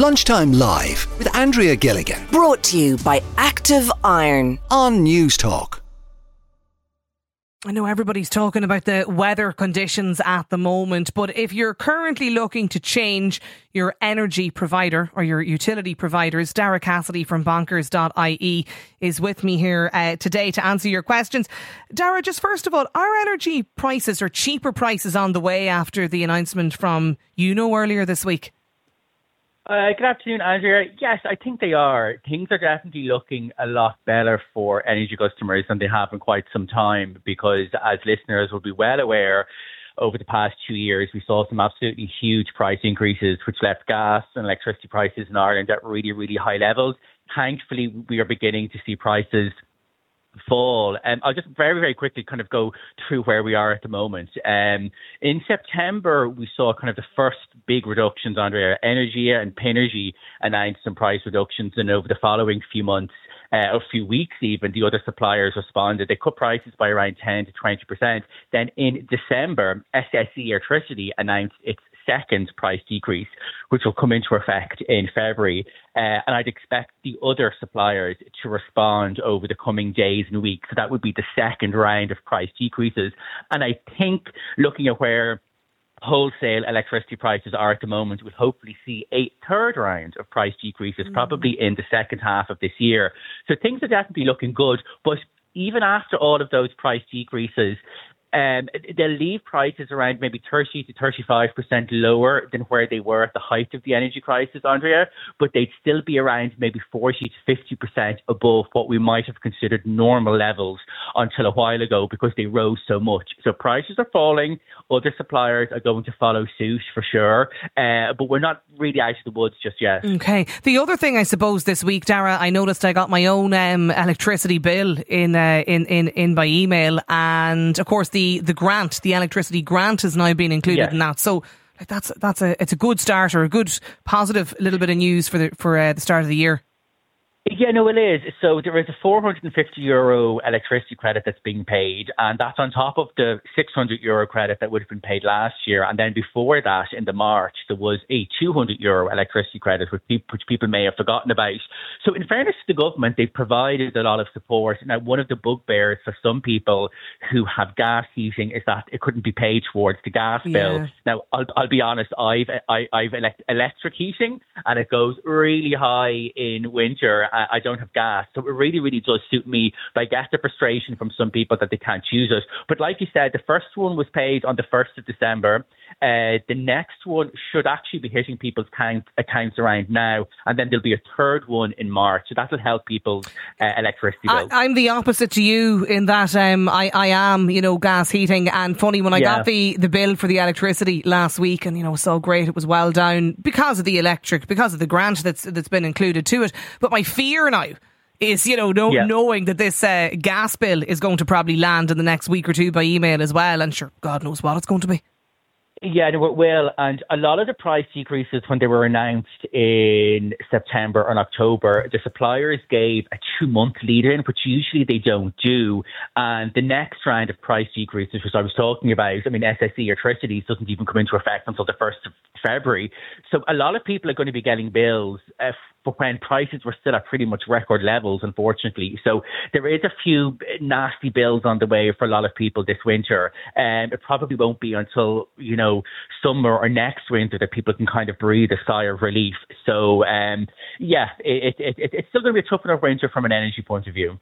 Lunchtime Live with Andrea Gilligan Brought to you by Active Iron. on Newstalk. I know everybody's talking about the weather conditions at the moment, but if you're currently looking to change your energy provider or your utility providers, Daragh Cassidy from bonkers.ie is with me here uh, today to answer your questions. Daragh, just first of all, are energy prices or cheaper prices on the way after the announcement from you know earlier this week? Uh, good afternoon, Andrea. Yes, I think they are. Things are definitely looking a lot better for energy customers than they have in quite some time because, as listeners will be well aware, over the past two years, we saw some absolutely huge price increases, which left gas and electricity prices in Ireland at really, really high levels. Thankfully, we are beginning to see prices fall. Um, I'll just very, very quickly kind of go through where we are at the moment. Um, in September, we saw kind of the first big reductions Yuno Energy and Pinergy announced some price reductions, and over the following few months, uh, a few weeks even, the other suppliers responded. They cut prices by around 10 to 20%. Then in December, SSE Airtricity announced its second price decrease, which will come into effect in February. Uh, and I'd expect the other suppliers to respond over the coming days and weeks. So that would be the second round of price decreases. And I think looking at where wholesale electricity prices are at the moment, we'll hopefully see a third round of price decreases, probably in the second half of this year. So things are definitely looking good. But even after all of those price decreases, um, they'll leave prices around maybe 30 to 35% lower than where they were at the height of the energy crisis, Andrea, but they'd still be around maybe 40 to 50% above what we might have considered normal levels until a while ago because they rose so much. So prices are falling. Other suppliers are going to follow suit for sure, uh, but we're not really out of the woods just yet. Okay. The other thing, I suppose, this week, Daragh, I noticed I got my own um, electricity bill in, uh, in in in by email, and of course the the grant, the electricity grant, has now been included Yes. in that. So. That's that's a it's a good start or a good positive little bit of news for the for uh, the start of the year. Yeah, no, it is. So there is a 450 euro electricity credit that's being paid, and that's on top of the 600 euro credit that would have been paid last year. And then before that, in the March, there was a 200 euro electricity credit, which people, which people may have forgotten about. So, in fairness to the government, they've provided a lot of support. Now, one of the bugbears for some people who have gas heating is that it couldn't be paid towards the gas bill. Now, I'll, I'll be honest, I've I, I've elect, electric heating, and it goes really high in winter. I, I don't have gas, so it really, really does suit me. But I get the frustration from some people that they can't use it. But like you said, the first one was paid on the first of December. Uh, the next one should actually be hitting people's count, accounts around now, and then there'll be a third one in March. So that'll help people's uh, electricity bills. I'm the opposite to you in that um, I, I am, you know, gas heating. And funny, when I Yeah. got the, the bill for the electricity last week, and you know, it was so great, it was well down because of the electric, because of the grant that's that's been included to it. But my fear now is, you know, know, Yeah. knowing that this uh, gas bill is going to probably land in the next week or two by email as well, and sure, God knows what it's going to be. Yeah, no, it will. And a lot of the price decreases, when they were announced in September and October, the suppliers gave a two month lead in, which usually they don't do. And the next round of price decreases, which I was talking about, I mean, SSE Airtricity doesn't even come into effect until the 1st of February. So a lot of people are going to be getting bills uh, for when prices were still at pretty much record levels, unfortunately. So there is a few nasty bills on the way for a lot of people this winter. And it probably won't be until, you know, summer or next winter that people can kind of breathe a sigh of relief. So, um, yeah, it, it, it, it's still going to be a tough enough winter from an energy point of view.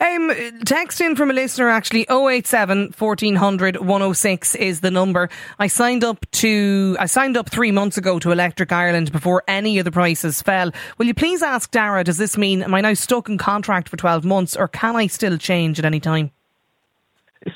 Um, text in from a listener actually 087 1400 106 is the number. I signed up to I signed up 3 months ago to Electric Ireland before any of the prices fell. Will you please ask Daragh does this mean am I now stuck in contract for 12 months or can I still change at any time?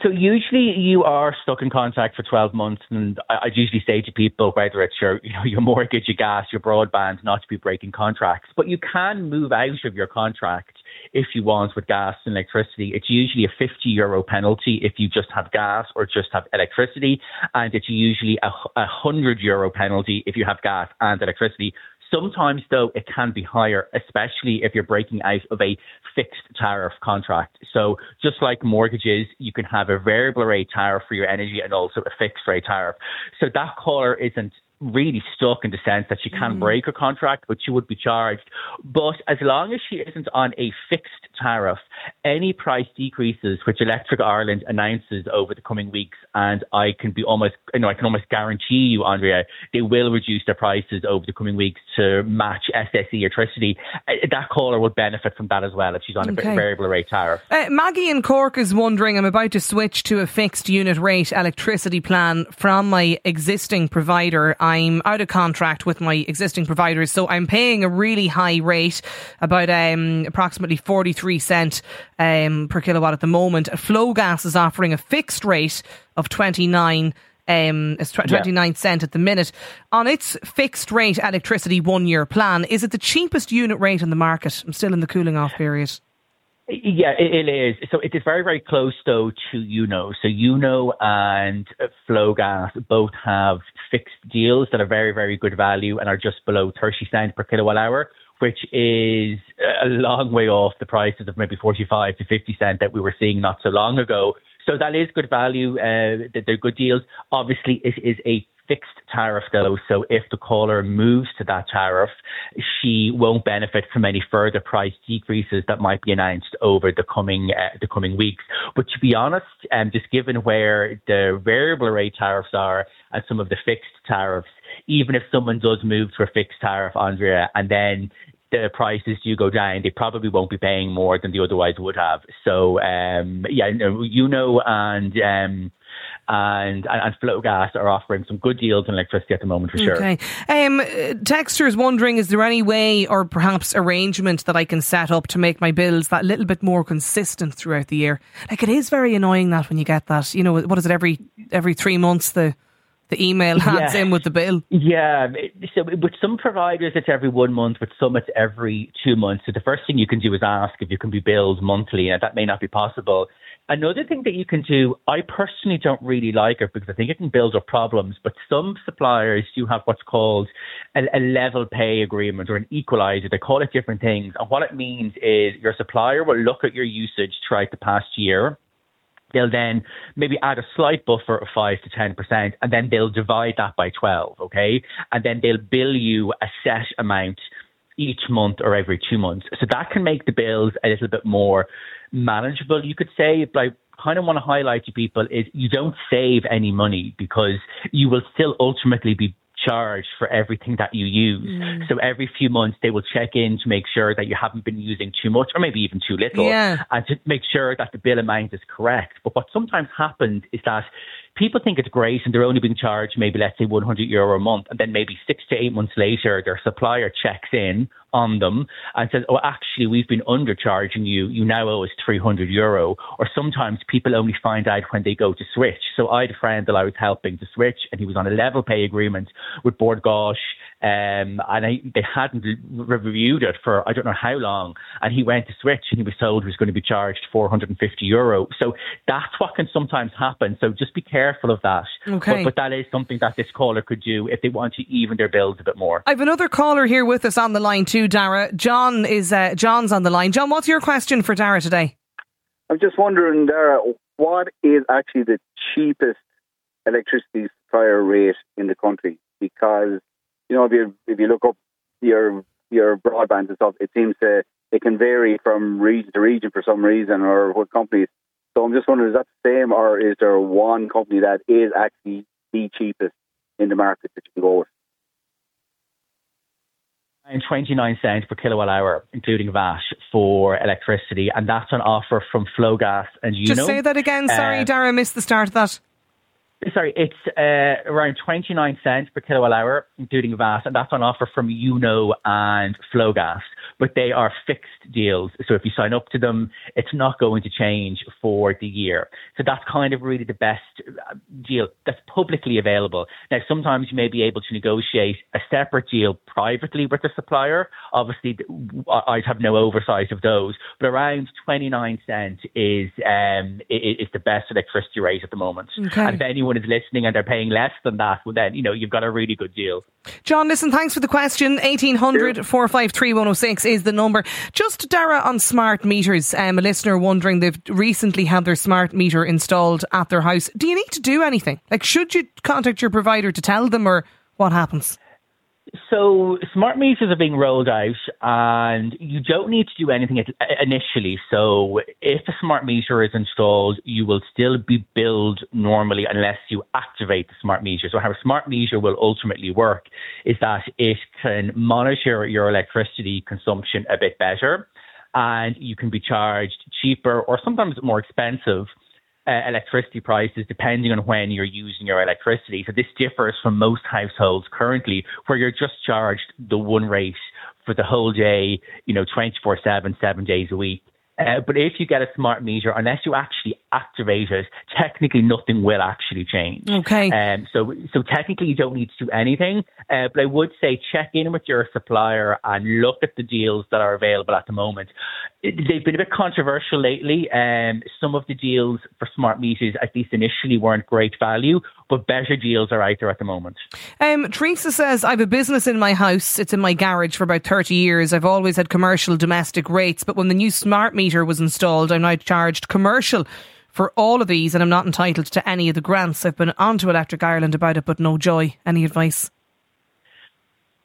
So usually you are stuck in contract for 12 months, and I, would usually say to people whether it's your, you know, your mortgage, your gas, your broadband, not to be breaking contracts. But you can move out of your contract if you want with gas and electricity. It's usually a 50 euro penalty if you just have gas or just have electricity, and it's usually a, a 100 euro penalty if you have gas and electricity. Sometimes, though, it can be higher, especially if you're breaking out of a fixed tariff contract. So, just like mortgages, you can have a variable rate tariff for your energy and also a fixed rate tariff. So, that caller isn't really stuck in the sense that she can mm. break her contract, but she would be charged. But as long as she isn't on a fixed tariff, any price decreases which Electric Ireland announces over the coming weeks, and I can be almost, you know, I can almost guarantee you, Andrea, they will reduce their prices over the coming weeks to match SSE Airtricity. Uh, that caller would benefit from that as well if she's on okay. a variable rate tariff. Uh, Maggie in Cork is wondering, I'm about to switch to a fixed unit rate electricity plan from my existing provider. I'm out of contract with my existing providers, so I'm paying a really high rate, about um, approximately 43 cent um, per kilowatt at the moment. Flogas is offering a fixed rate of 29 um, it's 29 yeah. cent at the minute. On its fixed rate electricity one year plan, is it the cheapest unit rate in the market? I'm still in the cooling off period. Yeah, it, it is. So it is very, very close though to Yuno. So Yuno and Flogas both have fixed deals that are very, very good value and are just below 30 cents per kilowatt hour, which is a long way off the prices of maybe 45 to 50 cent that we were seeing not so long ago. So that is good value. Uh, they're good deals. Obviously, it is a fixed tariff though, so if the caller moves to that tariff, she won't benefit from any further price decreases that might be announced over the coming uh, the coming weeks. But to be honest, um, just given where the variable rate tariffs are and some of the fixed tariffs, even if someone does move to a fixed tariff, Andrea, and then the prices do go down, they probably won't be paying more than they otherwise would have. So, um, yeah, Yuno and um, and and Flogas are offering some good deals on electricity at the moment for sure. Okay. Um, Texter is wondering, is there any way or perhaps arrangement that I can set up to make my bills that little bit more consistent throughout the year? Like it is very annoying that when you get that, you know, what is it every every three months the the email hands yeah. in with the bill? Yeah. So with some providers, it's every one month. With some, it's every two months. So the first thing you can do is ask if you can be billed monthly, and that may not be possible. Another thing that you can do, I personally don't really like it because I think it can build up problems, but some suppliers do have what's called a, a, level pay agreement or an equalizer. They call it different things. And what it means is your supplier will look at your usage throughout the past year. They'll then maybe add a slight buffer of 5 to 10%, and then they'll divide that by 12, okay? And then they'll bill you a set amount each month or every two months. So that can make the bills a little bit more manageable, you could say. But I kind of want to highlight to people is you don't save any money because you will still ultimately be charged for everything that you use. Mm. So every few months they will check in to make sure that you haven't been using too much or maybe even too little yeah. and to make sure that the bill amount is correct. But what sometimes happens is that people think it's great and they're only being charged maybe let's say 100 euro a month and then maybe six to eight months later their supplier checks in on them and says oh actually we've been undercharging you you now owe us 300 euro or sometimes people only find out when they go to switch so i had a friend that i was helping to switch and he was on a level pay agreement with Bord Gáis um, and I, they hadn't reviewed it for I don't know how long. And he went to switch, and he was told he was going to be charged 450 euro. So that's what can sometimes happen. So just be careful of that. Okay. But, but that is something that this caller could do if they want to even their bills a bit more. I have another caller here with us on the line too, Daragh. John is uh, John's on the line. John, what's your question for Daragh today? I'm just wondering, Daragh, what is actually the cheapest electricity supplier rate in the country? Because you know, if you if you look up your your broadband and stuff, it seems to it can vary from region to region for some reason or what companies. So I'm just wondering, is that the same, or is there one company that is actually the cheapest in the market that you can go with? And 29 cents per kilowatt hour, including VAT, for electricity, and that's an offer from Flogas and you Just say that again. Sorry, uh, Daragh, missed the start of that. Sorry, it's uh, around 29 cents per kilowatt hour, including VAT, and that's on offer from Yuno and Flogas but they are fixed deals. So if you sign up to them, it's not going to change for the year. So that's kind of really the best uh, deal that's publicly available. Now, sometimes you may be able to negotiate a separate deal privately with the supplier. Obviously, I'd have no oversight of those, but around 29 cents is um, is the best electricity rate at the moment. Okay. And if anyone is listening and they're paying less than that, well, then you know you've got a really good deal. John, listen, thanks for the question. 1800 453 106 is the number. Just Daragh on smart meters. Um, a listener wondering they've recently had their smart meter installed at their house. Do you need to do anything? Like, should you contact your provider to tell them, or what happens? So smart meters are being rolled out, and you don't need to do anything uh, initially. So if a smart meter is installed, you will still be billed normally unless you activate the smart meter. So how a smart meter will ultimately work is that it can monitor your electricity consumption a bit better, and you can be charged cheaper or sometimes more expensive uh, electricity prices depending on when you're using your electricity. So this differs from most households currently, where you're just charged the one rate for the whole day, you know, 24 7, seven days a week. Uh, but if you get a smart meter, unless you actually activate it, technically nothing will actually change. Okay. Um, so, so technically you don't need to do anything. Uh, but I would say check in with your supplier and look at the deals that are available at the moment. They've been a bit controversial lately. Um, some of the deals for smart meters, at least initially, weren't great value, but better deals are out there at the moment. Um, Teresa says, I have a business in my house. It's in my garage for about 30 years. I've always had commercial domestic rates, but when the new smart meter was installed, I'm now charged commercial for all of these and I'm not entitled to any of the grants. I've been on to Electric Ireland about it, but no joy. Any advice?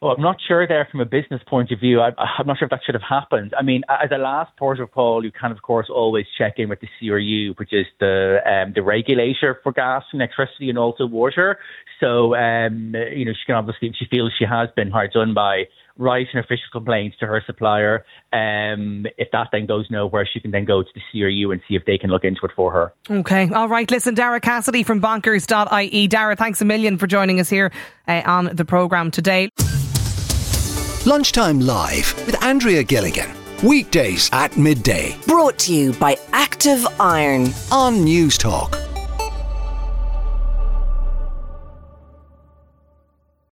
Well, I'm not sure there from a business point of view. I, am not sure if that should have happened. I mean, as a last port of call, you can, of course, always check in with the CRU, which is the um, the regulator for gas and electricity and also water. So, um, you know, she can obviously, if she feels she has been hard done by, write an official complaint to her supplier. Um, if that then goes nowhere, she can then go to the CRU and see if they can look into it for her. Okay. All right. Listen, Daragh Cassidy from bonkers.ie. Daragh, thanks a million for joining us here uh, on the programme today. Lunchtime Live with Andrea Gilligan. Weekdays at midday. Brought to you by Active Iron on Newstalk.